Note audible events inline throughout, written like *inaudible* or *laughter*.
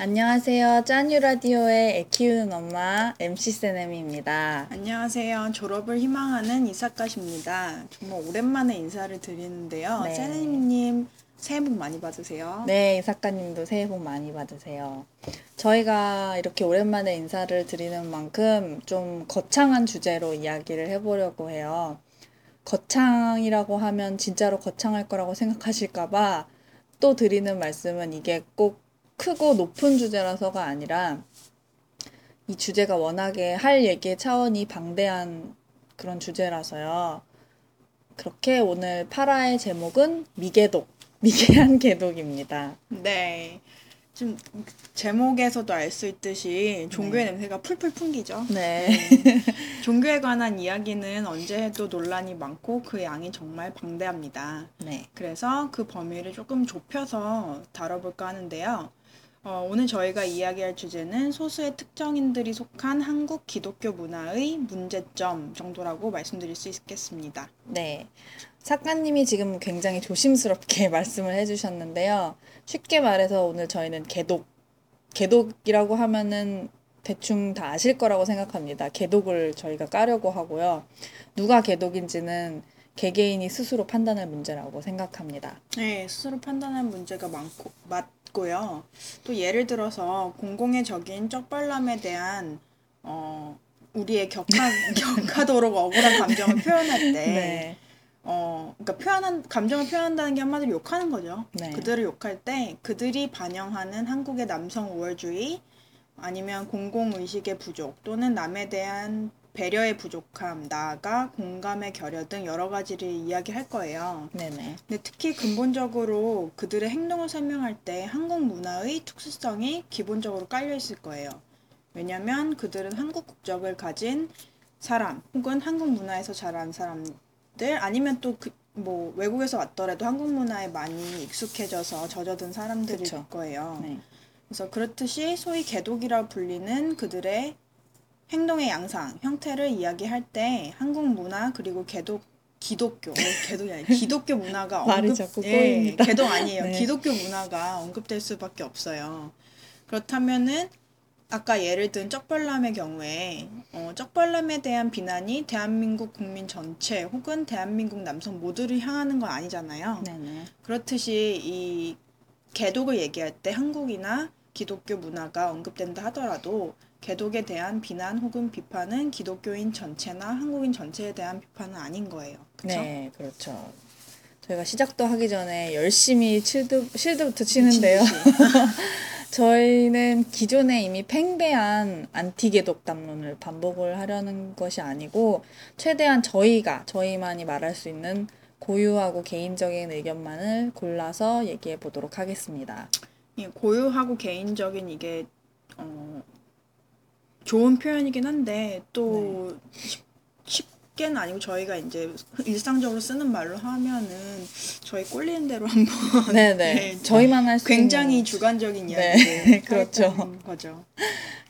안녕하세요. 짠유 라디오의 애 키우는 엄마 MC 세넴입니다. 안녕하세요. 졸업을 희망하는 이사카십니다. 정말 오랜만에 인사를 드리는데요. 네. 세네님 새해 복 많이 받으세요. 네, 이사카님도 새해 복 많이 받으세요. 저희가 이렇게 오랜만에 인사를 드리는 만큼 좀 거창한 주제로 이야기를 해보려고 해요. 거창이라고 하면 진짜로 거창할 거라고 생각하실까봐 또 드리는 말씀은 이게 꼭 크고 높은 주제라서가 아니라 이 주제가 워낙에 할 얘기의 차원이 방대한 그런 주제라서요. 그렇게 오늘 파라의 제목은 미개독, *laughs* 미개한 개독입니다. 네. 좀 제목에서도 알 수 있듯이 종교의 네. 냄새가 풀풀 풍기죠. 네. 종교에 관한 이야기는 언제 해도 논란이 많고 그 양이 정말 방대합니다. 네. 그래서 그 범위를 조금 좁혀서 다뤄볼까 하는데요. 어, 오늘 저희가 이야기할 주제는 소수의 특정인들이 속한 한국 기독교 문화의 문제점 정도라고 말씀드릴 수 있겠습니다. 네. 작가님이 지금 굉장히 조심스럽게 *laughs* 말씀을 해주셨는데요. 쉽게 말해서 오늘 저희는 개독, 개독이라고 하면은 대충 다 아실 거라고 생각합니다. 개독을 저희가 까려고 하고요. 누가 개독인지는 개개인이 스스로 판단할 문제라고 생각합니다. 네, 스스로 판단할 문제가 많고 맞고요. 또 예를 들어서 공공의 적인 쪽발람에 대한 어, 우리의 격하, *laughs* 격하도록 억울한 감정을 *laughs* 표현할 때 네. 어, 그러니까 표현한 감정을 표현한다는 게 한마디로 욕하는 거죠. 네. 그들을 욕할 때 그들이 반영하는 한국의 남성 우월주의 아니면 공공 의식의 부족 또는 남에 대한 배려의 부족함, 나아가 공감의 결여 등 여러 가지를 이야기할 거예요. 네네. 근데 특히 근본적으로 그들의 행동을 설명할 때 한국 문화의 특수성이 기본적으로 깔려 있을 거예요. 왜냐하면 그들은 한국 국적을 가진 사람 혹은 한국 문화에서 자란 사람들 아니면 또뭐 외국에서 왔더라도 한국 문화에 많이 익숙해져서 젖어든 사람들일 그쵸. 거예요. 네. 그래서 그렇듯이 소위 개독이라 불리는 그들의 행동의 양상, 형태를 이야기할 때 한국 문화 그리고 개독 기독교, 어, 개독이 아니 기독교 문화가 *laughs* 말이 언급 자꾸 예, 꼬입니다. 개독 아니에요. 네. 기독교 문화가 언급될 수밖에 없어요. 그렇다면은 아까 예를 든 쪽발람의 경우에 어, 쪽발람에 대한 비난이 대한민국 국민 전체 혹은 대한민국 남성 모두를 향하는 건 아니잖아요. 네네. 그렇듯이 이 개독을 얘기할 때 한국이나 기독교 문화가 언급된다 하더라도 개독에 대한 비난 혹은 비판은 기독교인 전체나 한국인 전체에 대한 비판은 아닌 거예요. 그렇죠? 네, 그렇죠. 저희가 시작도 하기 전에 열심히 실드, 실드부터 치는데요. *laughs* 저희는 기존에 이미 팽배한 안티개독 담론을 반복을 하려는 것이 아니고 최대한 저희가 저희만이 말할 수 있는 고유하고 개인적인 의견만을 골라서 얘기해 보도록 하겠습니다. 예, 고유하고 개인적인 이게 어, 좋은 표현이긴 한데 또 쉽- 쉽게는 아니고 저희가 이제 일상적으로 쓰는 말로 하면은 저희 꼴리는 대로 *laughs* 한번 네네. 네, 저희만 할 수 굉장히 주관적인 네, 이야기를 *laughs* 그렇죠. 거죠.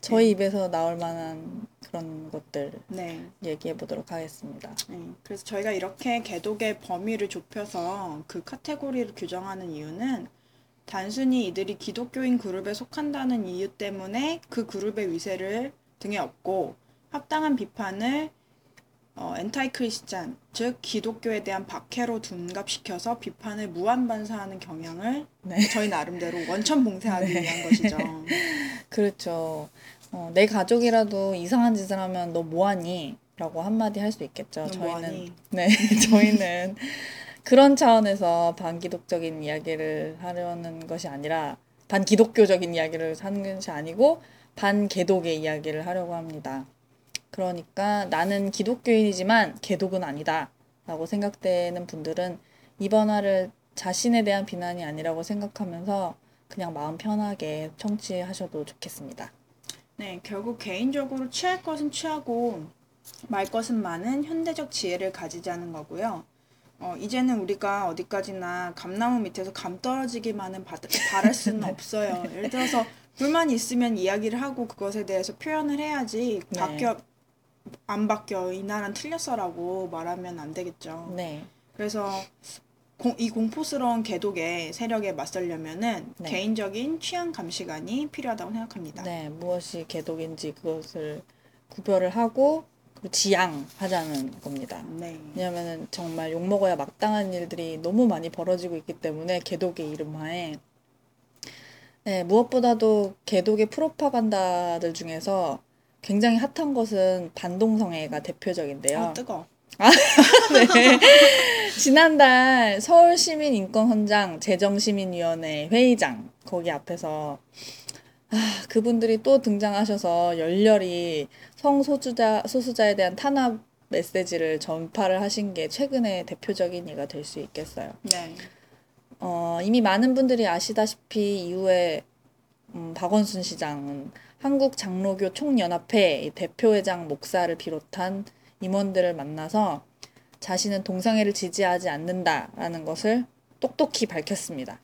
저희 입에서 나올 만한 그런 것들 네. 얘기해 보도록 하겠습니다. 네, 그래서 저희가 이렇게 개독의 범위를 좁혀서 그 카테고리를 규정하는 이유는 단순히 이들이 기독교인 그룹에 속한다는 이유 때문에 그 그룹의 위세를 등에 업고 합당한 비판을 어, 엔타이 크리스찬, 즉 기독교에 대한 박해로 둔갑시켜서 비판을 무한 반사하는 경향을 네. 저희 나름대로 원천 봉쇄하기 *laughs* 위한 것이죠. *laughs* 그렇죠. 어, 내 가족이라도 이상한 짓을 하면 너 뭐하니? 라고 한마디 할 수 있겠죠. 너 저희는 뭐하니? 네, *laughs* 저희는 그런 차원에서 반기독적인 이야기를 하려는 것이 아니라 반기독교적인 이야기를 하는 것이 아니고 반개독의 이야기를 하려고 합니다. 그러니까 나는 기독교인이지만 개독은 아니다. 라고 생각되는 분들은 이번 화를 자신에 대한 비난이 아니라고 생각하면서 그냥 마음 편하게 청취하셔도 좋겠습니다. 네, 결국 개인적으로 취할 것은 취하고 말 것은 많은 현대적 지혜를 가지자는 거고요. 어, 이제는 우리가 어디까지나 감나무 밑에서 감 떨어지기만은 바, 바랄 수는 *laughs* 없어요. 예를 들어서 불만이 있으면 이야기를 하고 그것에 대해서 표현을 해야지 네. 바뀌어 안 바뀌어 이 나라는 틀렸어라고 말하면 안 되겠죠. 네. 그래서 공, 이 공포스러운 개독의 세력에 맞서려면은 네. 개인적인 취향 감시관이 필요하다고 생각합니다. 네, 무엇이 개독인지 그것을 구별을 하고 지양하자는 겁니다. 네. 왜냐면은 정말 욕먹어야 마땅한 일들이 너무 많이 벌어지고 있기 때문에 개독의 이름하에 네, 무엇보다도 개독의 프로파간다들 중에서 굉장히 핫한 것은 반동성애가 대표적인데요. 아, 뜨거. *laughs* 네. 지난달 서울시민인권헌장 재정시민위원회 회의장 거기 앞에서 아, 그분들이 또 등장하셔서 열렬히 성소수자 소수자에 대한 탄압 메시지를 전파를 하신 게 최근에 대표적인 예가 될 수 있겠어요. 네. 어, 이미 많은 분들이 아시다시피 이후에 음, 박원순 시장은 한국 장로교 총연합회 대표회장 목사를 비롯한 임원들을 만나서 자신은 동성애를 지지하지 않는다라는 것을 똑똑히 밝혔습니다.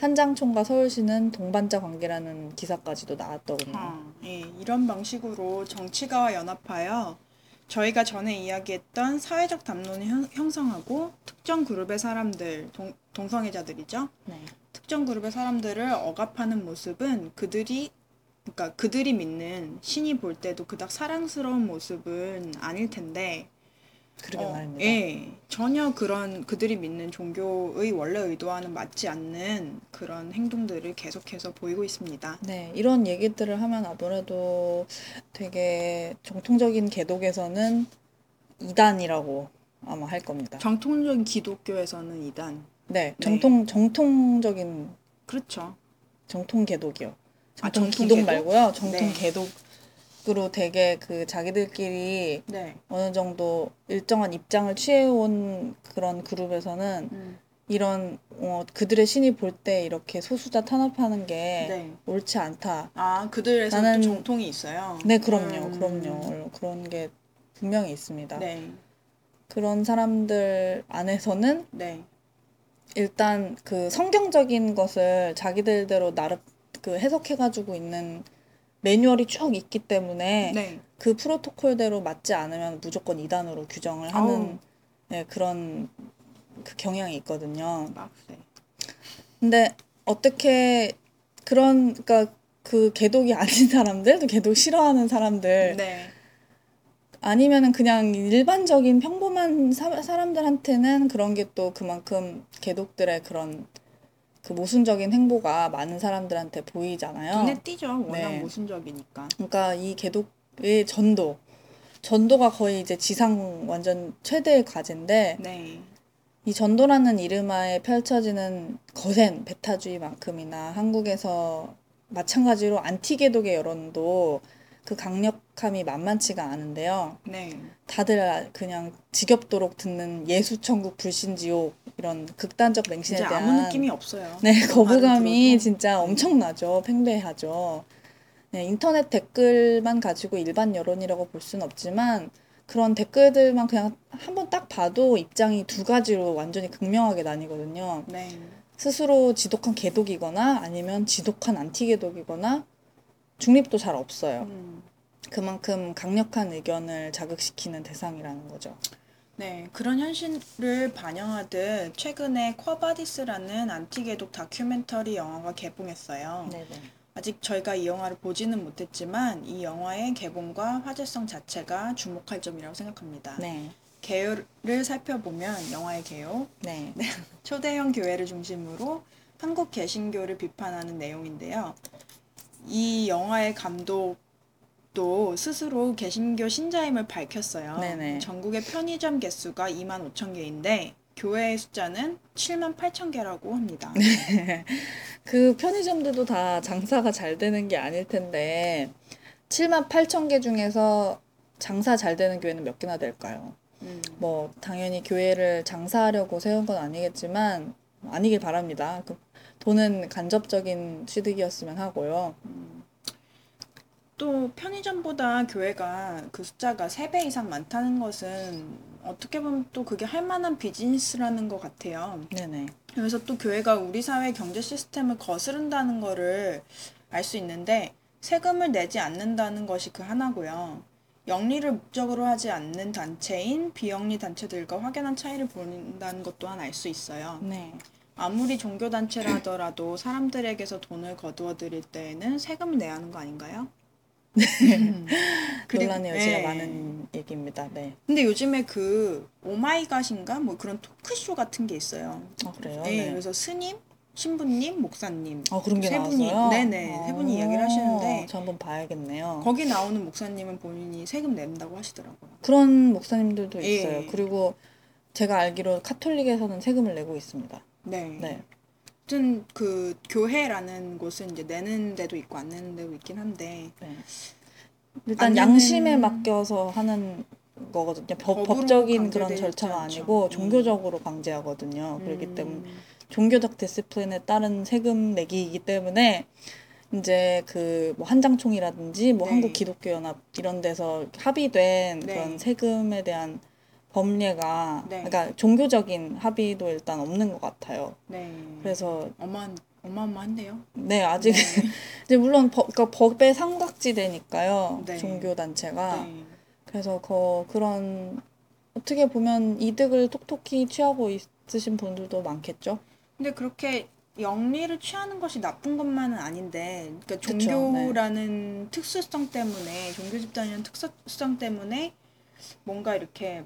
한장총과 서울시는 동반자 관계라는 기사까지도 나왔더군요. 아, 예, 이런 방식으로 정치가와 연합하여 저희가 전에 이야기했던 사회적 담론을 형, 형성하고 특정 그룹의 사람들, 동, 동성애자들이죠. 네. 특정 그룹의 사람들을 억압하는 모습은 그들이 그러니까 그들이 믿는 신이 볼 때도 그닥 사랑스러운 모습은 아닐 텐데 그러게 어, 말입니다. 예, 전혀 그런 그들이 믿는 종교의 원래 의도와는 맞지 않는 그런 행동들을 계속해서 보이고 있습니다. 네, 이런 얘기들을 하면 아무래도 되게 정통적인 개독에서는 이단이라고 아마 할 겁니다. 정통적인 기독교에서는 이단 네, 네. 정통 정통적인 그렇죠. 정통 개독이요. 아, 정통 정통 기독 개독? 말고요. 정통 네. 개독 으로 되게 그 자기들끼리 네. 어느 정도 일정한 입장을 취해온 그런 그룹에서는 음, 이런 어, 그들의 신이 볼 때 이렇게 소수자 탄압하는 게 네. 옳지 않다. 아 그들에서 나는- 또 정통이 있어요. 네, 그럼요, 음, 그럼요. 그런 게 분명히 있습니다. 네. 그런 사람들 안에서는 네. 일단 그 성경적인 것을 자기들대로 나름 그 해석해가지고 있는 매뉴얼이 쭉 있기 때문에 네. 그 프로토콜대로 맞지 않으면 무조건 이단으로 규정을 아우. 하는 네, 그런 그 경향이 있거든요. 빡세. 근데 어떻게 그런 그러니까 그 개독이 아닌 사람들, 또 개독 싫어하는 사람들 네. 아니면은 그냥 일반적인 평범한 사, 사람들한테는 그런 게 또 그만큼 개독들의 그런 그 모순적인 행보가 많은 사람들한테 보이잖아요. 눈에 띄죠. 워낙 네. 모순적이니까. 그러니까 이 개독의 전도, 전도가 거의 이제 지상 완전 최대의 과제인데 네. 이 전도라는 이름하에 펼쳐지는 거센 배타주의만큼이나 한국에서 마찬가지로 안티개독의 여론도 그 강력함이 만만치가 않은데요. 네. 다들 그냥 지겹도록 듣는 예수 천국 불신 지옥 이런 극단적 맹신에 대한 아무 느낌이 없어요. 네, 거부감이. 진짜 엄청나죠. 팽배하죠. 네, 인터넷 댓글만 가지고 일반 여론이라고 볼 수는 없지만 그런 댓글들만 그냥 한번 딱 봐도 입장이 두 가지로 완전히 극명하게 나뉘거든요. 네. 스스로 지독한 개독이거나 아니면 지독한 안티개독이거나 중립도 잘 없어요. 음. 그만큼 강력한 의견을 자극시키는 대상이라는 거죠. 네, 그런 현실을 반영하듯 최근에 쿼바디스라는 안티개독 다큐멘터리 영화가 개봉했어요. 네네. 아직 저희가 이 영화를 보지는 못했지만 이 영화의 개봉과 화제성 자체가 주목할 점이라고 생각합니다. 네. 개요를 살펴보면 영화의 개요, 네. *laughs* 초대형 교회를 중심으로 한국 개신교를 비판하는 내용인데요. 이 영화의 감독도 스스로 개신교 신자임을 밝혔어요. 네네. 전국의 편의점 개수가 2만 5천 개인데 교회의 숫자는 7만 8천 개라고 합니다. *laughs* 그 편의점들도 다 장사가 잘 되는 게 아닐 텐데 7만 8천 개 중에서 장사 잘 되는 교회는 몇 개나 될까요? 음, 뭐 당연히 교회를 장사하려고 세운 건 아니겠지만 아니길 바랍니다. 그 돈은 간접적인 취득이었으면 하고요. 또 편의점보다 교회가 그 숫자가 3배 이상 많다는 것은 어떻게 보면 또 그게 할 만한 비즈니스라는 것 같아요. 네네. 그래서 또 교회가 우리 사회 경제 시스템을 거스른다는 거를 알 수 있는데 세금을 내지 않는다는 것이 그 하나고요. 영리를 목적으로 하지 않는 단체인 비영리 단체들과 확연한 차이를 보인다는 것 또한 알 수 있어요. 네. 아무리 종교 단체라 하더라도 사람들에게서 돈을 거두어 들일 때에는 세금을 내야 하는 거 아닌가요? 음. *laughs* 그리고- 논란의 여지가 네. 많은 얘기입니다. 네. 근데 요즘에 그 오마이갓인가 뭐 그런 토크쇼 같은 게 있어요. 아, 그래요? 네, 네. 그래서 스님, 신부님, 목사님 아, 그런 게세 나왔어요? 분이 네네 세 분이 이야기를 하시는데 저 한번 봐야겠네요. 거기 나오는 목사님은 본인이 세금 낸다고 하시더라고요. 그런 목사님들도 예. 있어요. 그리고 제가 알기로 카톨릭에서는 세금을 내고 있습니다. 네. 네. 아무튼 그 교회라는 곳은 이제 내는 데도 있고 안 내는 데도 있긴 한데 네. 일단 안 양심에 맡겨서 하는 거거든요. 법, 법적인 그런 절차가. 아니고 음. 종교적으로 강제하거든요. 그렇기 음, 때문에 종교적 discipline에 따른 세금 내기이기 때문에 이제 그 뭐 한장총이라든지 뭐 네. 한국 기독교 연합 이런 데서 합의된 네. 그런 세금에 대한 법례가 네. 그러니까 종교적인 합의도 일단 없는 것 같아요. 네. 그래서 어마 어마어마한데요. 네 아직 네. *laughs* 이제 물론 법, 그러니까 법의 삼각지대니까요. 네. 종교 단체가 네. 그래서 거 그런 어떻게 보면 이득을 톡톡히 취하고 있으신 분들도 많겠죠. 근데 그렇게 영리를 취하는 것이 나쁜 것만은 아닌데, 그러니까 그쵸, 종교라는 특수성 때문에, 종교 집단이라는 특수성 때문에 뭔가 이렇게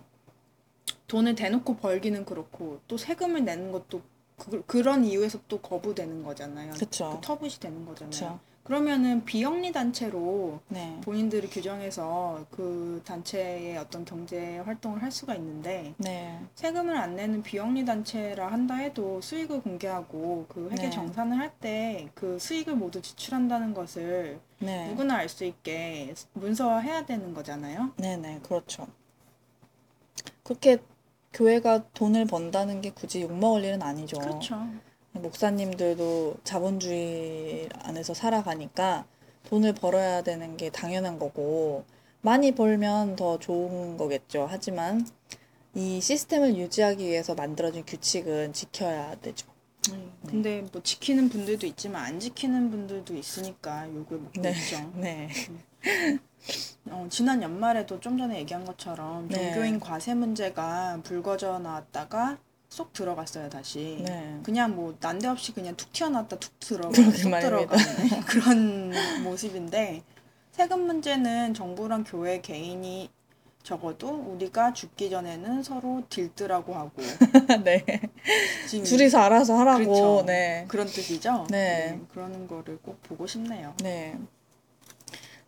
돈을 대놓고 벌기는 그렇고, 또 세금을 내는 것도 그, 그런 이유에서 또 거부되는 거잖아요. 그렇죠. 그 터부시 되는 거잖아요. 그렇죠. 그러면은 비영리 단체로 네. 본인들을 규정해서 그 단체의 어떤 경제 활동을 할 수가 있는데, 네. 세금을 안 내는 비영리 단체라 한다 해도 수익을 공개하고 그 회계 네. 정산을 할 때 그 수익을 모두 지출한다는 것을 네. 누구나 알 수 있게 문서화해야 되는 거잖아요. 네, 네. 그렇죠. 그렇게 교회가 돈을 번다는 게 굳이 욕먹을 일은 아니죠. 그렇죠. 목사님들도 자본주의 안에서 살아가니까 돈을 벌어야 되는 게 당연한 거고, 많이 벌면 더 좋은 거겠죠. 하지만 이 시스템을 유지하기 위해서 만들어진 규칙은 지켜야 되죠. 근데 뭐 지키는 분들도 있지만 안 지키는 분들도 있으니까 욕을 먹고 네. 있죠. *laughs* 네. 어, 지난 연말에도 좀 전에 얘기한 것처럼 네. 종교인 과세 문제가 불거져 나왔다가 쏙 들어갔어요 다시. 네. 그냥 뭐 난데없이 그냥 툭 튀어나왔다 툭 들어가. 들어가는 *laughs* 그런 모습인데 세금 문제는 정부랑 교회 개인이 적어도 우리가 죽기 전에는 서로 딜드라고 하고 *laughs* 네. 둘이서 알아서 하라고. 그렇죠. 네. 그런 뜻이죠. 네. 그러는 거를 꼭 보고 싶네요. 네.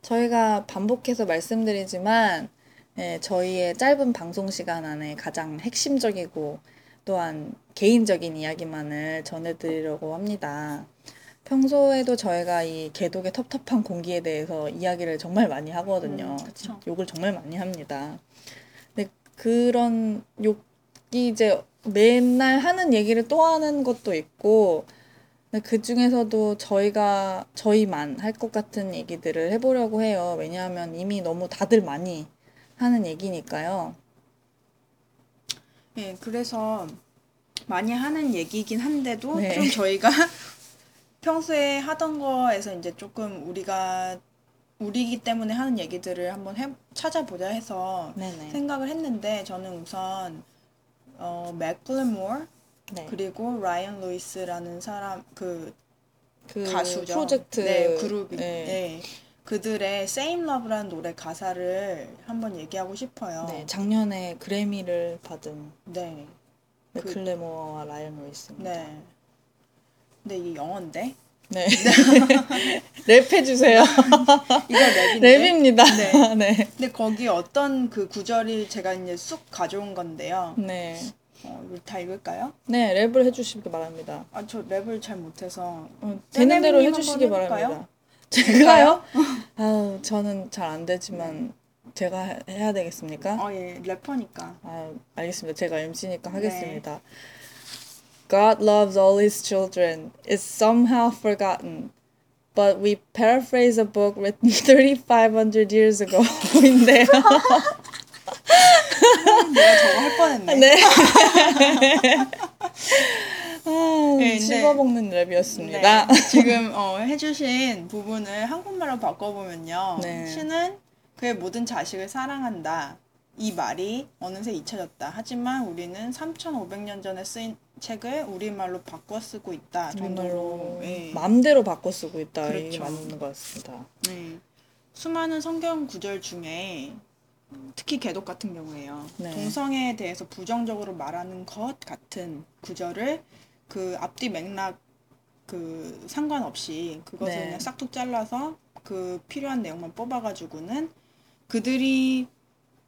저희가 반복해서 말씀드리지만, 예, 저희의 짧은 방송 시간 안에 가장 핵심적이고 또한 개인적인 이야기만을 전해드리려고 합니다. 평소에도 저희가 이 개독의 텁텁한 공기에 대해서 이야기를 정말 많이 하거든요. 음. 욕을 정말 많이 합니다. 근데 그런 욕이 이제 맨날 하는 얘기를 또 하는 것도 있고, 그 중에서도 저희가 저희만 할 것 같은 얘기들을 해보려고 해요. 왜냐하면 이미 너무 다들 많이 하는 얘기니까요. 예, 그래서 많이 하는 얘기긴 한데도 네. 좀 저희가 *laughs* 평소에 하던 거에서 이제 조금 우리가 우리기 때문에 하는 얘기들을 한번 해, 찾아보자 해서 네네. 생각을 했는데 저는 우선 어, 맥클모어 네. 그리고 라이언 루이스라는 사람 그 그 가수죠. 프로젝트 네, 그룹이 네. 네. 그들의 Same Love라는 노래 가사를 한번 얘기하고 싶어요. 네, 작년에 그래미를 받은 네. 그- 맥클레모어와 라이언 루이스입니다. 네. 근데 이게 영어인데 네. *laughs* 랩해 주세요. *laughs* 이거 랩인데. 랩입니다. 네. *laughs* 네. 근데 거기 어떤 그 구절이 제가 이제 쑥 가져온 건데요. 네. 어, 이거 다 읽을까요? 네, 랩을 해 주시기 바랍니다. 아, 저 랩을 잘 못해서. 어, 되는 대로 떼내미님 해주시기 한번 해볼까요? 바랍니다. *laughs* 제가요? 아우, 저는 잘 안 되지만 제가 해- 해야 되겠습니까? 어, 예, 래퍼니까. 아, 알겠습니다. 제가 MC니까 네. 하겠습니다. God loves all his children is somehow forgotten. But we paraphrase a book written *laughs* 3,500 years ago. *laughs* 인데요. 내가 저거 할 뻔했네. 네. *laughs* 아, 네, 네. 씹어먹는 랩이었습니다. 네, *laughs* 지금 어, 해주신 부분을 한국말로 바꿔보면요. 네. 신은 그의 모든 자식을 사랑한다. 이 말이 어느새 잊혀졌다. 하지만 우리는 3,500년 전에 쓰인 책을 우리말로 바꿔 쓰고 있다. 정말로 예. 마음대로 바꿔 쓰고 있다. 그렇죠. 맞는 것 같습니다. 네. 수많은 성경 구절 중에 특히 개독 같은 경우에요. 네. 동성애에 대해서 부정적으로 말하는 것 같은 구절을 그 앞뒤 맥락 그 상관없이 그것을 네. 그냥 싹둑 잘라서 그 필요한 내용만 뽑아가지고는 그들이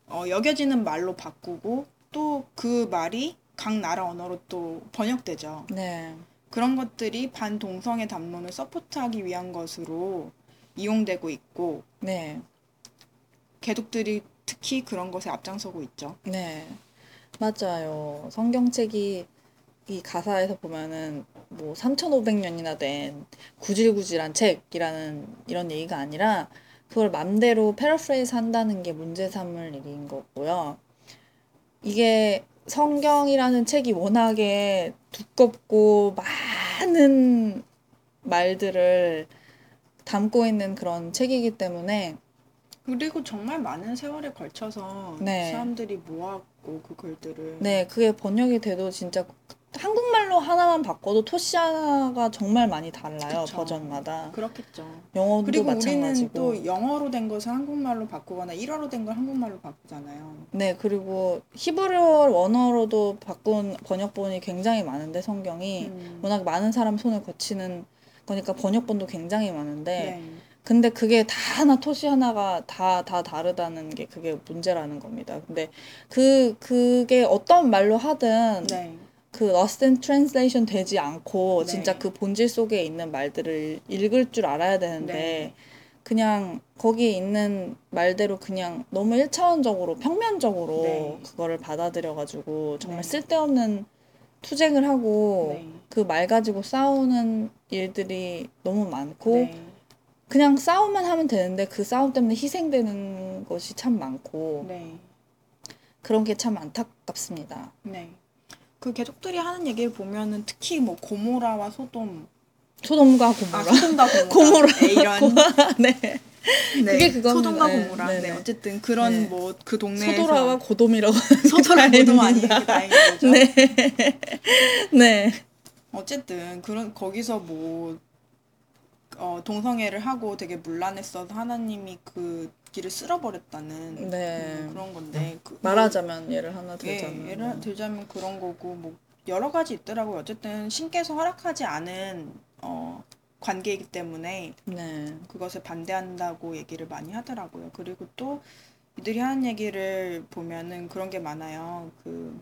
어, 여겨지는 말로 바꾸고 또 그 말이 각 나라 언어로 또 번역되죠. 네. 그런 것들이 반동성애 담론을 서포트하기 위한 것으로 이용되고 있고 네. 개독들이 특히 그런 것에 앞장서고 있죠. 네. 맞아요. 성경책이 이 가사에서 보면은 뭐 3,500년이나 된 구질구질한 책이라는 이런 얘기가 아니라 그걸 맘대로 패러프레이즈 한다는 게 문제 삼을 일인 거고요. 이게 성경이라는 책이 워낙에 두껍고 많은 말들을 담고 있는 그런 책이기 때문에 그리고 정말 많은 세월에 걸쳐서 네. 사람들이 모았고 그 글들을 네, 그게 번역이 돼도 진짜 한국말로 하나만 바꿔도 토시 하나가 정말 많이 달라요, 그쵸. 버전마다. 그렇겠죠. 영어도 그리고 우리는 마찬가지고. 또 영어로 된 것을 한국말로 바꾸거나 일어로 된 걸 한국말로 바꾸잖아요. 네, 그리고 히브리어 원어로도 바꾼 번역본이 굉장히 많은데 성경이 음. 워낙 많은 사람 손을 거치는 거니까 번역본도 굉장히 많은데 네. 근데 그게 다 하나 토시 하나가 다 다 다르다는 게 그게 문제라는 겁니다. 근데 그 그게 어떤 말로 하든 네. 그 lost in translation 되지 않고 네. 진짜 그 본질 속에 있는 말들을 읽을 줄 알아야 되는데 네. 그냥 거기에 있는 말대로 그냥 너무 일차원적으로 평면적으로 네. 그거를 받아들여 가지고 정말 네. 쓸데없는 투쟁을 하고 네. 그말 가지고 싸우는 일들이 너무 많고 네. 그냥 싸움만 하면 되는데 그 싸움 때문에 희생되는 것이 참 많고 네. 그런 게 참 안타깝습니다. 네. 그 개족들이 하는 얘기를 보면은 특히 뭐 고모라와 소돔 소돔과 아 고모라. 소돔과 *laughs* 고모라, 고모라. 네, 이런 *laughs* 네. 네. 그게 그겁니다. 소돔과 네, 고모라 네, 네, 네. 어쨌든 그런 네. 뭐그 동네에서 소도라와 고돔이라고. 소도라 고돔 거죠. 네. *laughs* 네. 어쨌든 그런 거기서 뭐 어, 동성애를 하고 되게 문란했어서 하나님이 그 길을 쓸어버렸다는 네. 뭐 그런 건데 그, 말하자면 예를 하나 예, 들자면 예를 들자면 그런 거고 뭐 여러 가지 있더라고요. 어쨌든 신께서 허락하지 않은 어, 관계이기 때문에 네. 그것을 반대한다고 얘기를 많이 하더라고요. 그리고 또 이들이 하는 얘기를 보면은 그런 게 많아요. 그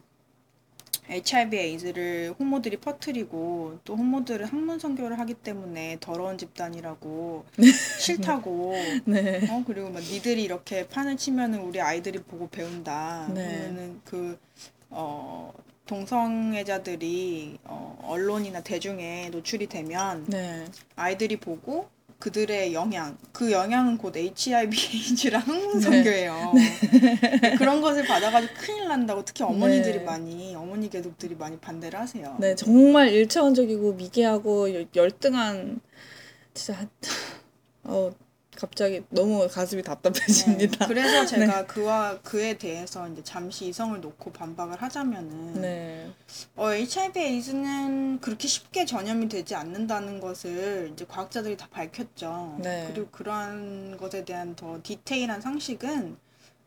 HIV 에이즈를 호모들이 퍼뜨리고 또 호모들은 학문 선교를 하기 때문에 더러운 집단이라고 *laughs* 싫다고 네. 어 그리고 막 니들이 이렇게 판을 치면은 우리 아이들이 보고 배운다. 네. 그러면은 그 어 동성애자들이 어 언론이나 대중에 노출이 되면 네. 아이들이 보고 그들의 영향, 그 영향은 곧 HIV 에이즈랑 네. 항문선교예요. 그런 것을 받아가지고 큰일 난다고 특히 어머니들이 네. 많이 어머니 개독들이 많이 반대를 하세요. 네, 정말 일차원적이고 미개하고 열- 열등한 진짜 어 갑자기 너무 가슴이 답답해집니다. 네, 그래서 *laughs* 제가 그와 그에 대해서 이제 잠시 이성을 놓고 반박을 하자면은 네. 어, HIV 에이즈는 그렇게 쉽게 전염이 되지 않는다는 것을 이제 과학자들이 다 밝혔죠. 네. 그리고 그러한 것에 대한 더 디테일한 상식은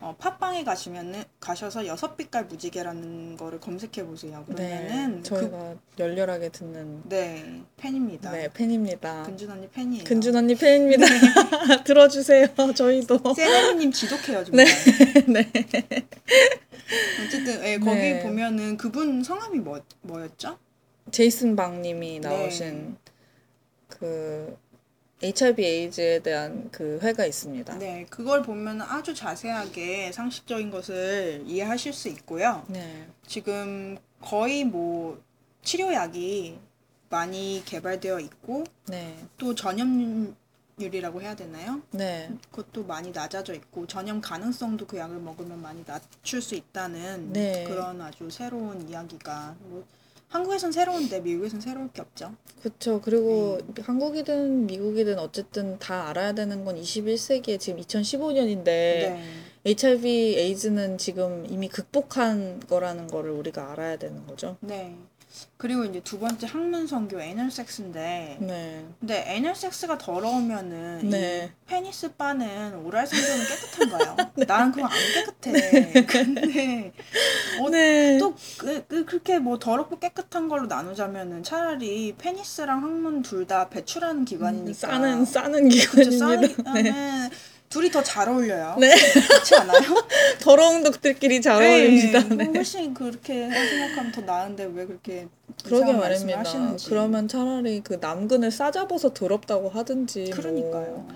어, 팟빵에 가시면은 가셔서 여섯 빛깔 무지개라는 거를 검색해 보세요. 그러면은 네. 그 저희가 열렬하게 듣는 네, 팬입니다. 네, 팬입니다. 근준 언니 팬이에요. 근준 언니 팬입니다. *laughs* 들어주세요. 저희도. 세레미님 지독해요 정말. *laughs* 네. 어쨌든 예, 거기 네. 보면은 그분 성함이 뭐 뭐였죠? 제이슨 박님이 네. 나오신 그 HIV 에이즈에 대한 그 회가 있습니다. 네, 그걸 보면 아주 자세하게 상식적인 것을 이해하실 수 있고요. 네. 지금 거의 뭐 치료약이 많이 개발되어 있고 네. 또 전염률이라고 해야 되나요? 네. 그것도 많이 낮아져 있고 전염 가능성도 그 약을 먹으면 많이 낮출 수 있다는 네. 그런 아주 새로운 이야기가 뭐 한국에선 새로운데 미국에선 새로울 게 없죠. 그렇죠. 그리고 음. 한국이든 미국이든 어쨌든 다 알아야 되는 건 21세기에 지금 2015년인데 네. HIV 에이즈는 지금 이미 극복한 거라는 거를 우리가 알아야 되는 거죠. 네. 그리고 이제 두 번째 학문 선교 애널 섹스인데 네. 근데 애널 섹스가 더러우면은 네. 이 페니스 빠는 oral 성교는 깨끗한가요? *laughs* 나는 그거 안 깨끗해. 근데 어, 네. 또 그, 그, 그렇게 뭐 더럽고 깨끗한 걸로 나누자면은 차라리 페니스랑 항문 둘 다 배출하는 기관이니까 음, 싸는 싸는 그쵸, 싸는 기관입니다. 네. 기관은 둘이 더 잘 어울려요. 네. 그렇지 않아요? *laughs* 더러운 독들끼리 잘 어울립니다. 네. 네. 훨씬 그렇게 생각하면 더 나은데 왜 그렇게 그러게 말입니다. 하시는지. 그러면 차라리 그 남근을 싸잡아서 더럽다고 하든지 그러니까요. 뭐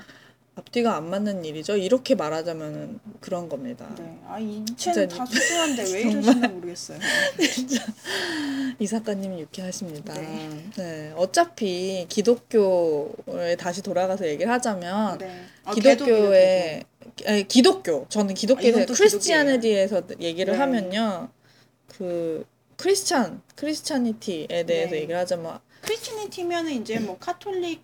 앞뒤가 안 맞는 일이죠. 이렇게 말하자면은 그런 겁니다. 네. 아, 이 진짜 다 소중한데 왜. 이러시나 모르겠어요. *laughs* 이 작가님이 유쾌하십니다. 네. 네. 어차피 기독교에 다시 돌아가서 얘기를 하자면 네. 아, 기독교의 아니, 기독교 저는 기독교에 아, Christianity에서 얘기를 네. 하면요 그 Christian Christianity에 대해서 네. 얘기를 하자면 Christianity면은 이제 뭐 카톨릭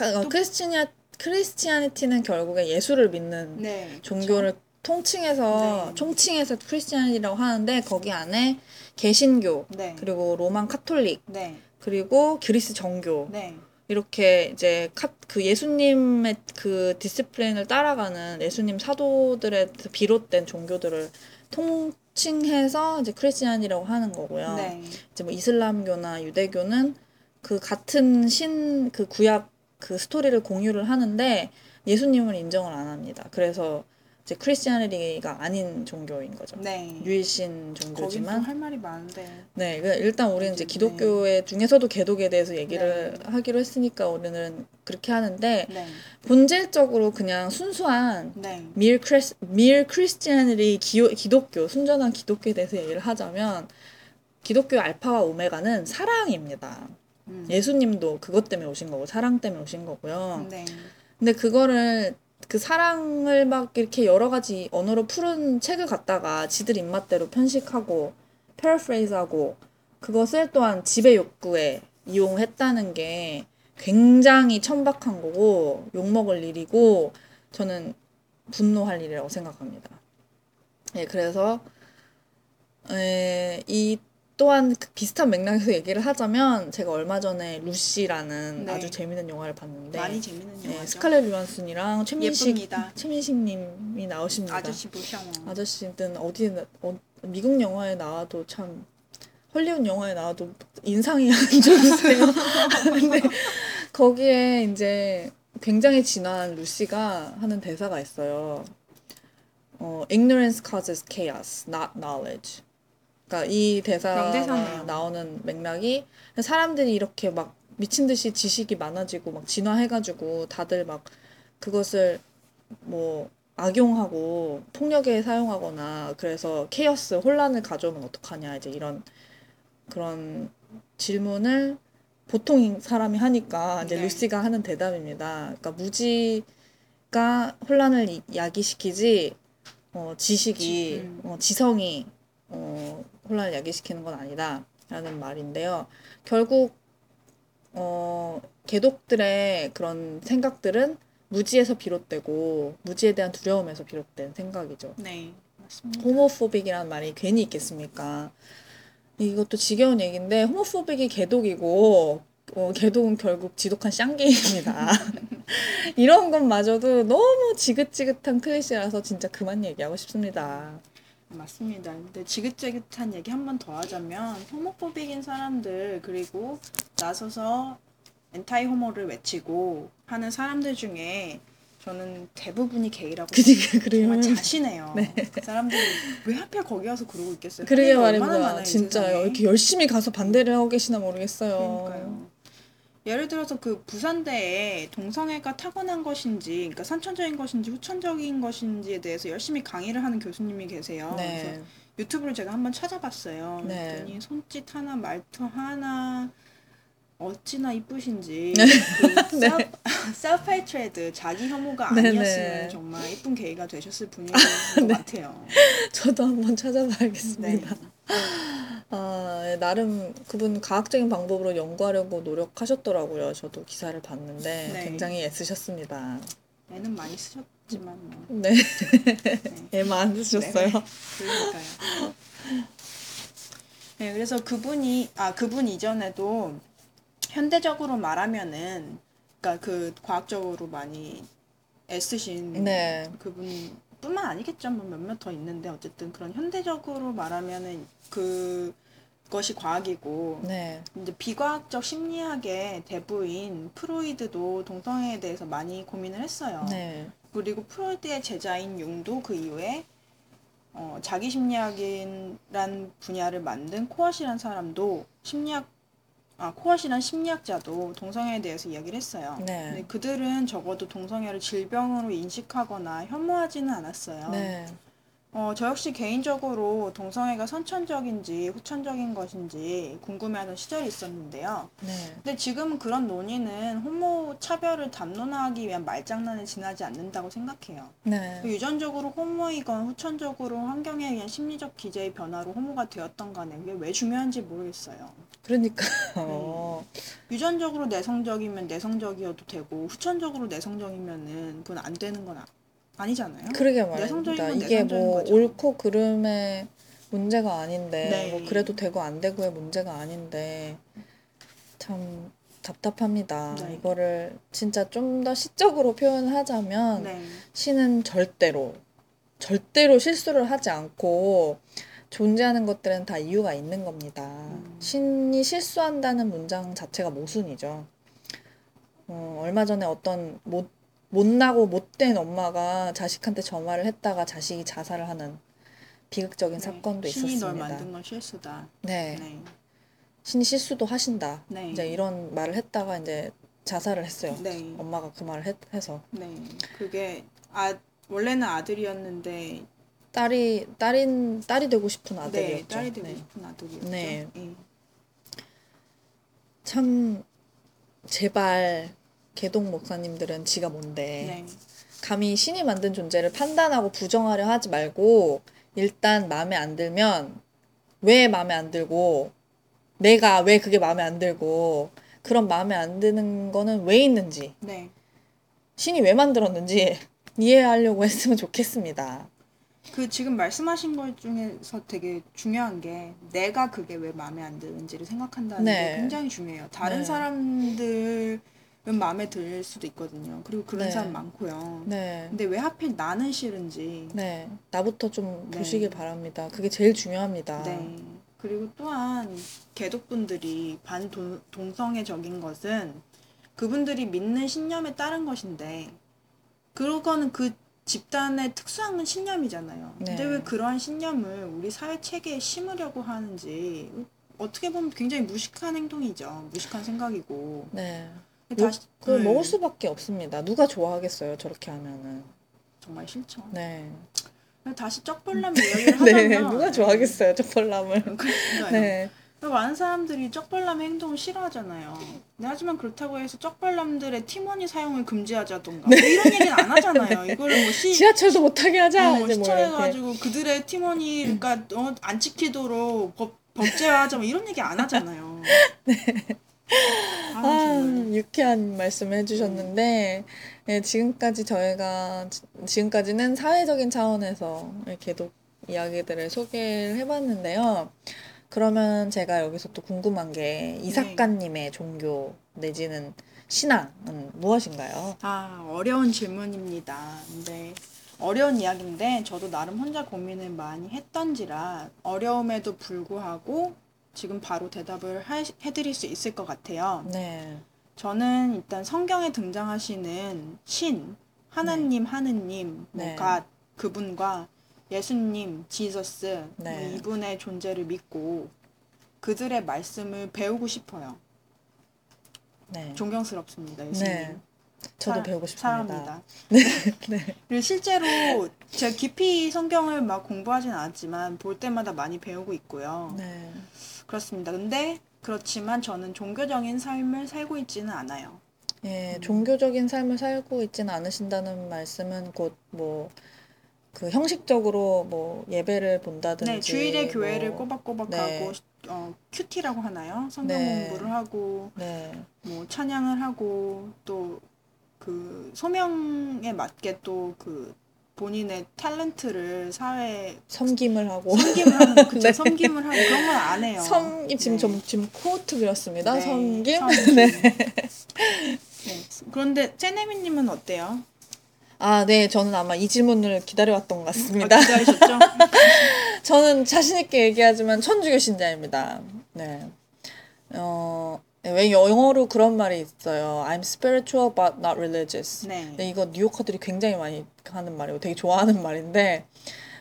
어, Christia- Christianity는 결국에 예수를 믿는 네. 종교를 통칭해서 네. 총칭해서 Christianity라고 하는데 거기 안에 개신교 네. 그리고 Roman Catholic 네. 그리고 그리스 정교 네. 이렇게 이제 카, 그 예수님의 그 discipline을 따라가는 예수님 사도들의 비롯된 종교들을 통칭해서 이제 Christian이라고 하는 거고요. 네. 이제 뭐 이슬람교나 유대교는 그 같은 신 그 구약 그 스토리를 공유를 하는데 예수님을 인정을 안 합니다. 그래서 이제 Christianity가 아닌 종교인 거죠. 네. 유일신 종교지만 또 할 말이 많은데. 네, 그 일단 우리는 이제 네. 기독교의 중에서도 개독에 대해서 얘기를 하기로 했으니까 우리는 그렇게 하는데 네. 본질적으로 그냥 순수한 네. Mere Chris- Mere Christianity 기독교 순전한 기독교에 대해서 얘기를 하자면 기독교 알파와 오메가는 사랑입니다. 음. 예수님도 그것 때문에 오신 거고 사랑 때문에 오신 거고요. 네. 근데 그거를 그 사랑을 막 이렇게 여러 가지 언어로 풀은 책을 갖다가 지들 입맛대로 편식하고 패러프레이즈하고 그것을 또한 지배 욕구에 이용했다는 게 굉장히 천박한 거고 욕먹을 일이고 저는 분노할 일이라고 생각합니다. 예, 그래서 에, 이 또한 그 비슷한 맥락에서 얘기를 하자면 제가 얼마 전에 루시라는 네. 아주 재밌는 영화를 봤는데 많이 재밌는 네, 영화죠. 스칼렛 요한슨이랑 최민식 예쁩니다. 최민식님이 나오십니다. 아저씨 보셔. 아저씨든 어디 어, 미국 영화에 나와도 참 헐리우드 영화에 나와도 인상이 안 좋으세요. *laughs* 근데 거기에 이제 굉장히 진화한 루시가 하는 대사가 있어요. 어, ignorance causes chaos, not knowledge. 그러니까 이 대사가 명대사네요. 나오는 맥락이 사람들이 이렇게 막 미친 듯이 지식이 많아지고 막 진화해가지고 다들 막 그것을 뭐 악용하고 폭력에 사용하거나 그래서 케이어스 혼란을 가져오면 어떡하냐 이제 이런 그런 질문을 보통 사람이 하니까 이제 네. 루시가 하는 대답입니다. 그러니까 무지가 혼란을 이- 야기시키지 어, 지식이 지- 음. 어, 지성이 어, 혼란을 야기시키는 건 아니다 라는 말인데요. 결국 어, 개독들의 그런 생각들은 무지에서 비롯되고 무지에 대한 두려움에서 비롯된 생각이죠. 네. 맞습니다. 호모포빅이라는 말이 괜히 있겠습니까? 이것도 지겨운 얘기인데 호모포빅이 개독이고 어, 개독은 결국 지독한 쌍게임입니다. *laughs* 이런 것마저도 너무 지긋지긋한 클리셰라서 진짜 그만 얘기하고 싶습니다. 맞습니다. 근데 지긋지긋한 얘기 한 번 더 하자면 호모포빅인 사람들 그리고 나서서 엔타이 호모를 외치고 하는 사람들 중에 저는 대부분이 게이라고 그니까 그래요. 정말 *laughs* 자신해요. 네. 그 사람들이 왜 하필 거기 와서 그러고 있겠어요? 그러게 말입니다. 진짜요. 이렇게 열심히 가서 반대를 하고 계시나 모르겠어요. 그러니까요. 예를 들어서 그 부산대에 동성애가 타고난 것인지, 그러니까 선천적인 것인지 후천적인 것인지에 대해서 열심히 강의를 하는 교수님이 계세요. 그래서 네. 유튜브를 제가 한번 찾아봤어요. 네. 그랬더니 손짓 하나, 말투 하나, 어찌나 이쁘신지 네. 그 self, self hatred 자기 혐오가 네네. 아니었으면 정말 이쁜 게이가 되셨을 분인 것 *laughs* 같아요. 저도 한번 네. 찾아봐야겠습니다. 아, 예, 나름 그분 과학적인 방법으로 연구하려고 노력하셨더라고요. 저도 기사를 봤는데 네. 굉장히 애쓰셨습니다. 애는 많이 쓰셨지만 뭐. 네. *laughs* 애만 쓰셨어요. 네. 그러니까요. 네, 그래서 그분이 아 그분 이전에도 현대적으로 말하면은 그러니까 그 과학적으로 많이 애쓰신 네. 그분 뿐만 아니겠죠. 뭐 몇몇 더 있는데 어쨌든 그런 현대적으로 말하면은 그 것이 과학이고 네. 이제 비과학적 심리학의 대부인 프로이드도 동성애에 대해서 많이 고민을 했어요. 네. 그리고 프로이드의 제자인 융도 그 이후에 어, 자기 심리학이란 분야를 만든 코엇이란 사람도 심리학 아 코엇이란 심리학자도 동성애에 대해서 이야기를 했어요. 네. 근데 그들은 적어도 동성애를 질병으로 인식하거나 혐오하지는 않았어요. 네. 어, 저 역시 개인적으로 동성애가 선천적인지 후천적인 것인지 궁금해하던 시절이 있었는데요. 네. 근데 지금은 그런 논의는 호모 차별을 담론화하기 위한 말장난에 지나지 않는다고 생각해요. 네. 유전적으로 호모이건 후천적으로 환경에 의한 심리적 기제의 변화로 호모가 되었던 간에 그게 왜 중요한지 모르겠어요. 그러니까요. 유전적으로 내성적이면 내성적이어도 되고 후천적으로 내성적이면은 그건 안 되는 건 아, 아니잖아요. 그러게 말입니다. 이게 내성적인 뭐 거죠. 옳고 그름의 문제가 아닌데 네. 뭐 그래도 되고 안 되고의 문제가 아닌데 참 답답합니다. 네. 이거를 진짜 좀 더 시적으로 표현하자면 네. 신은 절대로 절대로 실수를 하지 않고 존재하는 것들은 다 이유가 있는 겁니다. 음. 신이 실수한다는 문장 자체가 모순이죠. 어, 얼마 전에 어떤 못, 못나고 못된 엄마가 자식한테 저 말을 했다가 자식이 자살을 하는 비극적인 네. 사건도 신이 널 있었습니다. 만든 건 실수다. 네. 네. 신이 실수도 하신다. 네. 이제 이런 말을 했다가 이제 자살을 했어요. 네. 엄마가 그 말을 했, 해서. 네. 그게 아 원래는 아들이었는데 딸이 딸인 딸이 되고 싶은 네, 아들이었죠. 딸이 되고 네. 싶은 아들이었죠. 네. 예. 참 제발 개동 목사님들은 지가 뭔데 네. 감히 신이 만든 존재를 판단하고 부정하려 하지 말고 일단 마음에 안 들면 왜 마음에 안 들고 내가 왜 그게 마음에 안 들고 그런 마음에 안 드는 거는 왜 있는지 네. 신이 왜 만들었는지 *laughs* 이해하려고 했으면 좋겠습니다. 그 지금 말씀하신 것 중에서 되게 중요한 게 내가 그게 왜 마음에 안 드는지를 생각한다는 네. 게 굉장히 중요해요. 다른 네. 사람들은 마음에 들 수도 있거든요. 그리고 그런 네. 사람 많고요. 네. 근데 왜 하필 나는 싫은지. 네. 나부터 좀 네. 보시길 바랍니다. 그게 제일 중요합니다. 네. 그리고 또한 개독분들이 반동성애적인 것은 그분들이 믿는 신념에 따른 것인데 그거는 그 집단의 특수한 신념이잖아요. 근데 네. 왜 그러한 신념을 우리 사회 체계에 심으려고 하는지 어떻게 보면 굉장히 무식한 행동이죠. 무식한 생각이고. 네. 다시 그걸 네. 먹을 수밖에 없습니다. 누가 좋아하겠어요, 저렇게 하면은. 정말 싫죠. 네. 다시 쩍벌남 이야기를 *laughs* 네, 하자면 누가 좋아하겠어요, 쩍벌남을. 그러니까요. 네. 많은 사람들이 쩍벌남 행동을 싫어하잖아요. 네, 하지만 그렇다고 해서 쩍벌남들의 팀원이 사용을 금지하자던가 뭐 이런 *laughs* 얘기는 안 하잖아요. 이거를 뭐 시, 지하철도 못하게 하자! 어, 뭐. 시청해가지고 그들의 팀원이 그러니까 어, 안 지키도록 법, 법제화하자 뭐 이런 얘기 안 하잖아요. 아, *laughs* 아, 정말. 유쾌한 말씀을 해주셨는데, 네, 지금까지 저희가, 지- 지금까지는 사회적인 차원에서 계속 이야기들을 소개를 해봤는데요. 그러면 제가 여기서 또 궁금한 게, 이 네. 종교 내지는 신앙은 무엇인가요? 아, 어려운 질문입니다. 근데 어려운 이야기인데 저도 나름 혼자 고민을 많이 했던지라 어려움에도 불구하고 지금 바로 대답을 하- 해드릴 수 있을 것 같아요. 네. 저는 일단 성경에 등장하시는 신, 하나님, 하느님, 뭐 네. 갓, 그분과 예수님, 지저스, 뭐 네. 이분의 존재를 믿고 그들의 말씀을 배우고 싶어요. 네. 존경스럽습니다, 예수님. 네. 저도 사- 배우고 싶습니다. 사랑합니다. *laughs* 네. 그리고 실제로 제가 깊이 성경을 막 공부하진 않았지만 볼 때마다 많이 배우고 있고요. 네. 그렇습니다. 근데 그렇지만 저는 종교적인 삶을 살고 있지는 않아요. 예, 음. 종교적인 삶을 살고 있지는 않으신다는 말씀은 곧 뭐, 그 형식적으로 뭐 예배를 본다든지 네, 주일에 교회를 뭐, 꼬박꼬박 네. 가고 어, QT라고 하나요? 성경 네. 공부를 하고 네. 뭐 찬양을 하고 또 그 소명에 맞게 또 그 본인의 탤런트를 사회에 섬김을 하고 섬김을 하는 거, 그쵸? *laughs* 네. 섬김을 하고 그런 건 안 해요. 섬김 지금 네. 좀 지금 quote 그렸습니다. 네, 섬김. 섬김. *laughs* 네. 네. 그런데 제네미님은 어때요? 아, 네. 저는 아마 이 질문을 기다려왔던 것 아, 같습니다. 기다리셨죠? *laughs* 저는 자신 있게 얘기하지만 천주교 신자입니다. 네. 어, 네, 왜 영어로 그런 말이 있어요. I'm spiritual but not religious. 네. 네, 이거 뉴요커들이 굉장히 많이 하는 말이고 되게 좋아하는 *laughs* 말인데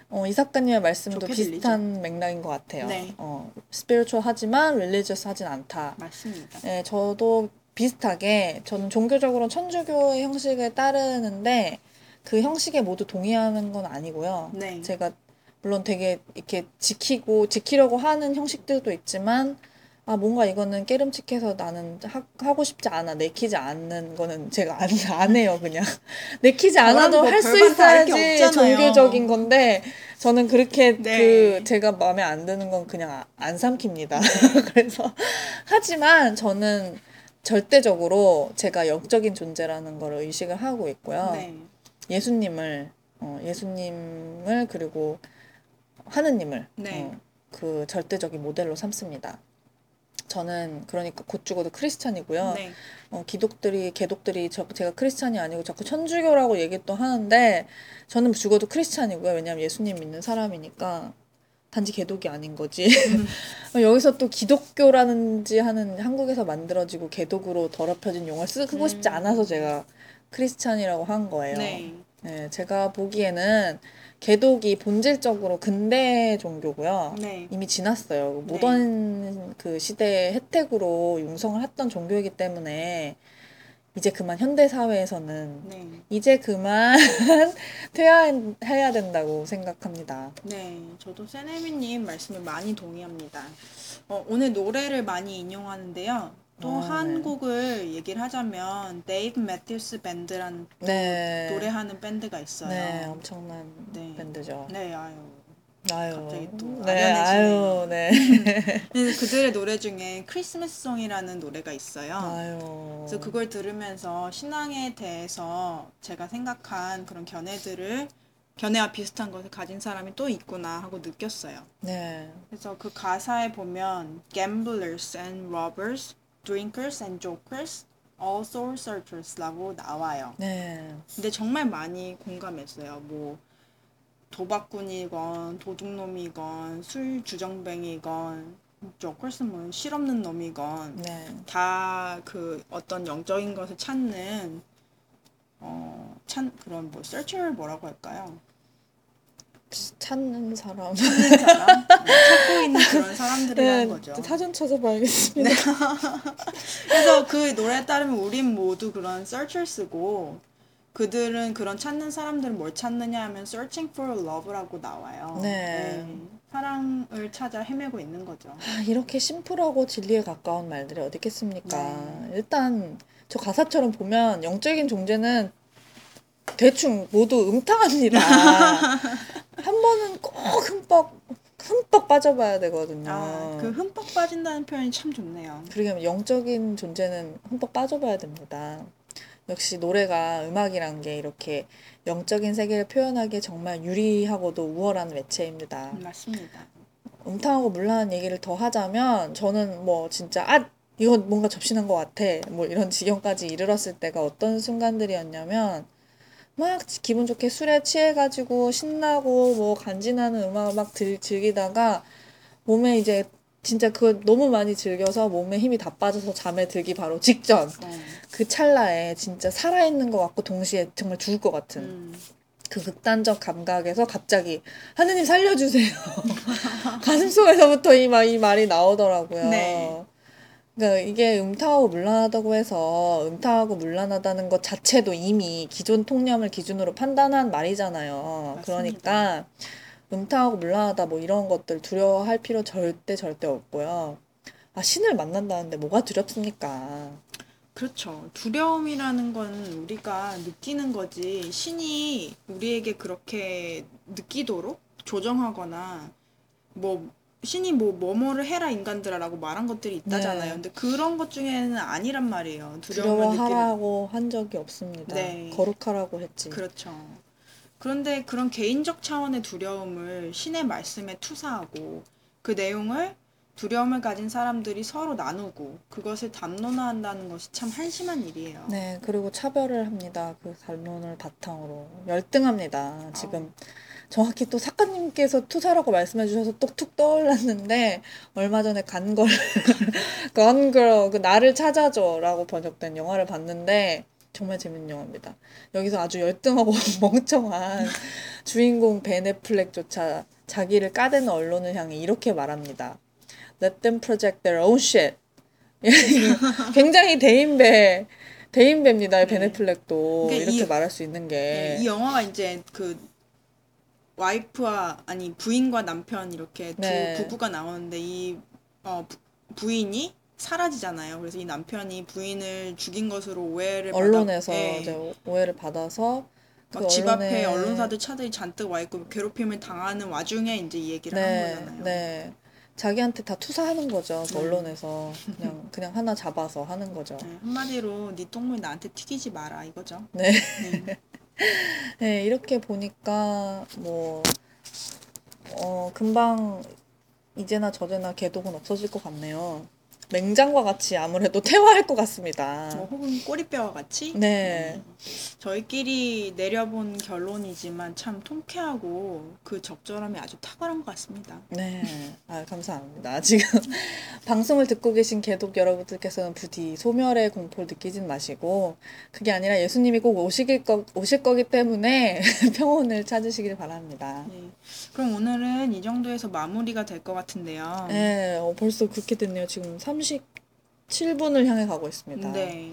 어, 이 작가님의 말씀도 비슷한 맥락인 것 같아요. 네. 어, spiritual 하지만 religious 하진 않다. 맞습니다. 네, 저도 비슷하게 저는 종교적으로는 천주교의 형식을 따르는데 그 형식에 모두 동의하는 건 아니고요. 네. 제가 물론 되게 이렇게 지키고 지키려고 하는 형식들도 있지만 아 뭔가 이거는 깨름칙해서 나는 하, 하고 싶지 않아 내키지 않는 거는 제가 안, 안 해요 그냥 *laughs* 내키지 않아도 뭐 할수 별반 다를 게 있어야지. 종교적인 건데 저는 그렇게 네. 그 제가 마음에 안 드는 건 그냥 아- 안 삼킵니다 *laughs* 그래서 하지만 저는 절대적으로 제가 영적인 존재라는 걸 의식을 하고 있고요 네. 예수님을 어, 예수님을 그리고 하느님을 네. 어, 그 절대적인 모델로 삼습니다. 저는 그러니까 곧 죽어도 크리스찬이고요. 네. 어, 기독들이 개독들이 저, 제가 크리스찬이 아니고 자꾸 천주교라고 얘기 또 하는데 저는 죽어도 크리스찬이고요. 왜냐하면 예수님 믿는 사람이니까 단지 개독이 아닌 거지. *laughs* 어, 여기서 또 기독교라는지 하는 한국에서 만들어지고 개독으로 더럽혀진 용어를 쓰고 싶지 음. 않아서 제가 크리스찬이라고 한 거예요. 네. 네, 제가 보기에는 개독이 본질적으로 근대 종교고요. 네. 이미 지났어요. 네. 모던 그 시대의 혜택으로 융성을 했던 종교이기 때문에 이제 그만 현대 사회에서는 네. 이제 그만 *laughs* 퇴화해야 된다고 생각합니다. 네, 저도 세네미님 말씀에 많이 동의합니다. 어, 오늘 노래를 많이 인용하는데요. 또 아, 한 네. 곡을 얘기를 하자면 Dave Matthews Band라는 네. 노래하는 밴드가 있어요. 네, 엄청난 네. 밴드죠. 네, 아유. 아유. 갑자기 또 네, 아련해지네요. 아유, *laughs* 네. 그래서 그들의 노래 중에 Christmas Song이라는 노래가 있어요. 아유. 그래서 그걸 들으면서 신앙에 대해서 제가 생각한 그런 견해들을 견해와 비슷한 것을 가진 사람이 또 있구나 하고 느꼈어요. 네. 그래서 그 가사에 보면 gamblers and robbers, drinkers and jokers, all soul searchers라고 나와요. 네. 근데 정말 많이 공감했어요. 뭐 도박꾼이건 도둑놈이건 술 주정뱅이건 조커스 뭐 실없는 놈이건 네. 다그 어떤 영적인 것을 찾는 어 찬 그런 뭐 searcher 뭐라고 할까요? 찾는 사람. 찾는 사람 네, 찾고 있는 *laughs* 그런 사람들이라는 거죠. 네, 사전 *laughs* 찾아봐야겠습니다. 그래서 그 노래에 따르면 우린 모두 그런 searchers고 그들은 그런 찾는 사람들은 뭘 찾느냐 하면 searching for love라고 나와요. 네. 사랑을 찾아 헤매고 있는 거죠. 아, 이렇게 심플하고 진리에 가까운 말들이 어디 있겠습니까? 네. 일단 저 가사처럼 보면 영적인 존재는 대충 모두 음탕합니다. *laughs* 한 번은 꼭 흠뻑 흠뻑 빠져봐야 되거든요. 아, 그 흠뻑 빠진다는 표현이 참 좋네요. 그러게 영적인 존재는 흠뻑 빠져봐야 됩니다. 역시 노래가 음악이란 게 이렇게 영적인 세계를 표현하기에 정말 유리하고도 우월한 매체입니다. 음, 맞습니다. 음탕하고 물란한 얘기를 더 하자면 저는 뭐 진짜 아 이거 뭔가 접신한 것 같아 뭐 이런 지경까지 이르렀을 때가 어떤 순간들이었냐면 막 기분 좋게 술에 취해가지고 신나고 뭐 간지나는 음악을 막 들, 즐기다가 몸에 이제 진짜 그거 너무 많이 즐겨서 몸에 힘이 다 빠져서 잠에 들기 바로 직전 어, 그 찰나에 진짜 살아있는 것 같고 동시에 정말 죽을 것 같은 음, 그 극단적 감각에서 갑자기 하느님 살려주세요. *laughs* 가슴속에서부터 이, 말, 이 말이 나오더라고요. 네. 그러니까 이게 음탕하고 물란하다고 해서 음탕하고 물란하다는 것 자체도 이미 기존 통념을 기준으로 판단한 말이잖아요. 맞습니다. 그러니까 음탕하고 물란하다 뭐 이런 것들 두려워할 필요 절대 절대 없고요. 아, 신을 만난다는데 뭐가 두렵습니까? 그렇죠. 두려움이라는 건 우리가 느끼는 거지 신이 우리에게 그렇게 느끼도록 조정하거나 뭐 신이 뭐 뭐뭐를 해라 인간들아라고 말한 것들이 있다잖아요. 네. 근데 그런 것 중에는 아니란 말이에요. 두려움을 느끼는 두려워하라고 한 적이 없습니다. 네. 거룩하라고 했지. 그렇죠. 그런데 그런 개인적 차원의 두려움을 신의 말씀에 투사하고 그 내용을 두려움을 가진 사람들이 서로 나누고 그것을 담론화한다는 것이 참 한심한 일이에요. 네, 그리고 차별을 합니다. 그 반론을 바탕으로. 열등합니다. 지금 정확히 또 작가님께서 투사라고 말씀해 주셔서 똑툭 떠올랐는데, 얼마 전에 간걸, 건걸, *laughs* 그 나를 찾아줘라고 번역된 영화를 봤는데, 정말 재밌는 영화입니다. 여기서 아주 열등하고 *laughs* 멍청한 주인공 베네플렉조차 자기를 까대는 언론을 향해 이렇게 말합니다. Let them project their own shit. *laughs* 굉장히 대인배, 대인배입니다. 베네플렉도 그러니까 이렇게 이- 말할 수 있는 게. 네, 이 영화가 이제 그 와이프와 아니 부인과 남편 이렇게 두 네. 부부가 나오는데 이 어, 부, 부인이 사라지잖아요. 그래서 이 남편이 부인을 죽인 것으로 오해를 언론에서 받아, 예. 이제 오해를 받아서 그 앞에 언론에- 언론사들 차들이 잔뜩 와 있고 괴롭힘을 당하는 와중에 이제 이 얘기를 한 네, 거잖아요. 네. 자기한테 다 투사하는 거죠. 그 음. 언론에서 그냥 *laughs* 그냥 하나 잡아서 하는 거죠. 네, 한마디로 네 똥물 나한테 튀기지 마라 이거죠. 네. 네. 네, 이렇게 보니까 뭐 어, 금방 이제나 저제나 개독은 없어질 것 같네요. 맹장과 같이 아무래도 *laughs* 퇴화할 것 같습니다. 뭐 혹은 꼬리뼈와 같이 네. 저희끼리 내려본 결론이지만 참 통쾌하고 그 적절함이 아주 탁월한 것 같습니다. 네. 아, 감사합니다. *laughs* 지금 방송을 듣고 계신 개독 여러분들께서는 부디 소멸의 공포를 느끼진 마시고, 그게 아니라 예수님이 꼭 오시길 거, 오실 거기 때문에 *laughs* 평온을 찾으시길 바랍니다. 네. 그럼 오늘은 이 정도에서 마무리가 될 것 같은데요. 네, 어, 벌써 그렇게 됐네요. 지금 37분을 향해 가고 있습니다. 네.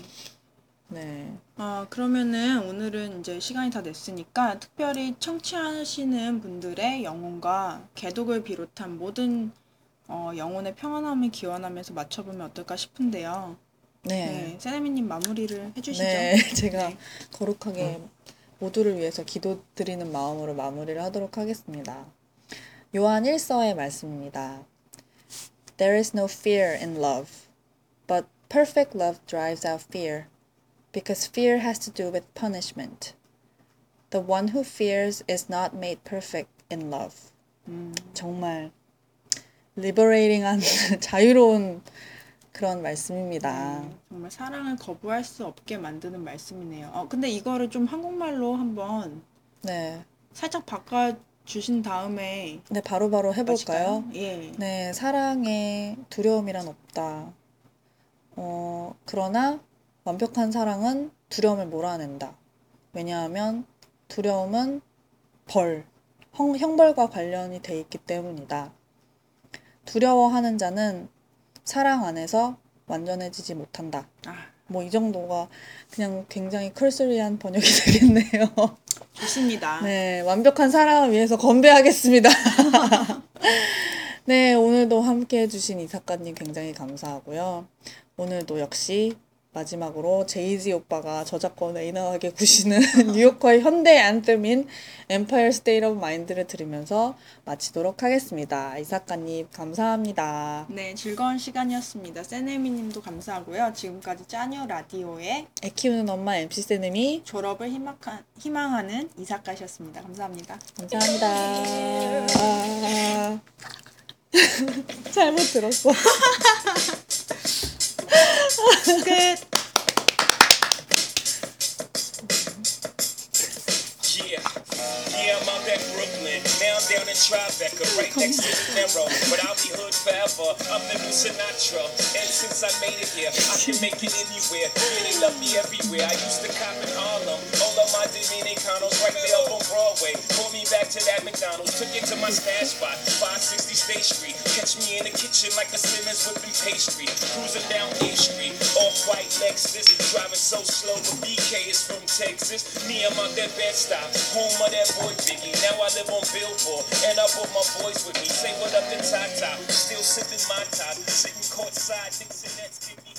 네. 어, 그러면은 오늘은 이제 시간이 다 됐으니까 특별히 청취하시는 분들의 영혼과 개독을 비롯한 모든 어, 영혼의 평안함을 기원하면서 맞춰보면 어떨까 싶은데요. 네. 네, 세레미님 마무리를 해주시죠. 네, *laughs* 제가 네. 거룩하게 모두를 위해서 기도드리는 마음으로 마무리를 하도록 하겠습니다. 요한 1서의 말씀입니다. There is no fear in love, but perfect love drives out fear, because fear has to do with punishment. The one who fears is not made perfect in love. 음, 정말 liberating한 *laughs* 자유로운 그런 말씀입니다. 네, 정말 사랑을 거부할 수 없게 만드는 말씀이네요. 어, 근데 이거를 좀 한국말로 한번 네. 살짝 바꿔 주신 다음에 네, 바로바로 해볼까요? 예. 네, 사랑에 두려움이란 없다. 어, 그러나 완벽한 사랑은 두려움을 몰아낸다. 왜냐하면 두려움은 벌, 형, 형벌과 관련이 돼 있기 때문이다. 두려워하는 자는 사랑 안에서 완전해지지 못한다. 아, 뭐 이 정도가 그냥 굉장히 클스리한 번역이 *laughs* 되겠네요. 좋습니다. 네, 완벽한 사랑을 위해서 건배하겠습니다. *laughs* 네, 오늘도 함께 해주신 이 작가님 굉장히 감사하고요. 오늘도 역시 마지막으로 제이지 오빠가 저작권에 인하하게 구시는 *laughs* 뉴요커의 현대 앤템인 Empire State of Mind를 들으면서 마치도록 하겠습니다. 이 작가님 감사합니다. 네, 즐거운 시간이었습니다. 세네미 님도 감사하고요. 지금까지 짜녀 라디오의 애 키우는 엄마 MC 세님이 졸업을 희망하, 희망하는 이사카셨습니다. 감사합니다. 감사합니다. *laughs* 아... *laughs* 잘못 들었어. 끝! *laughs* Yeah, yeah, I'm out at Brooklyn. Now I'm down in Tribeca, right next to the narrow. But I'll be hood forever. I'm living Sinatra. And since I made it here, I can make it anywhere. Yeah, they love me everywhere. I used to cop in Harlem. Of my Dominicanos right there up on Broadway. Pulled me back to that McDonald's. Took it to my stash spot, 560 State Street. Catch me in the kitchen like a Simmons whipping pastry. Cruising down A Street, off white Lexus. Driving so slow, but BK is from Texas. Me, I'm out that bed stop, home of that boy Biggie. Now I live on Billboard, and I brought my boys with me. Say what up to Tata, still sipping my top, sitting courtside, give me.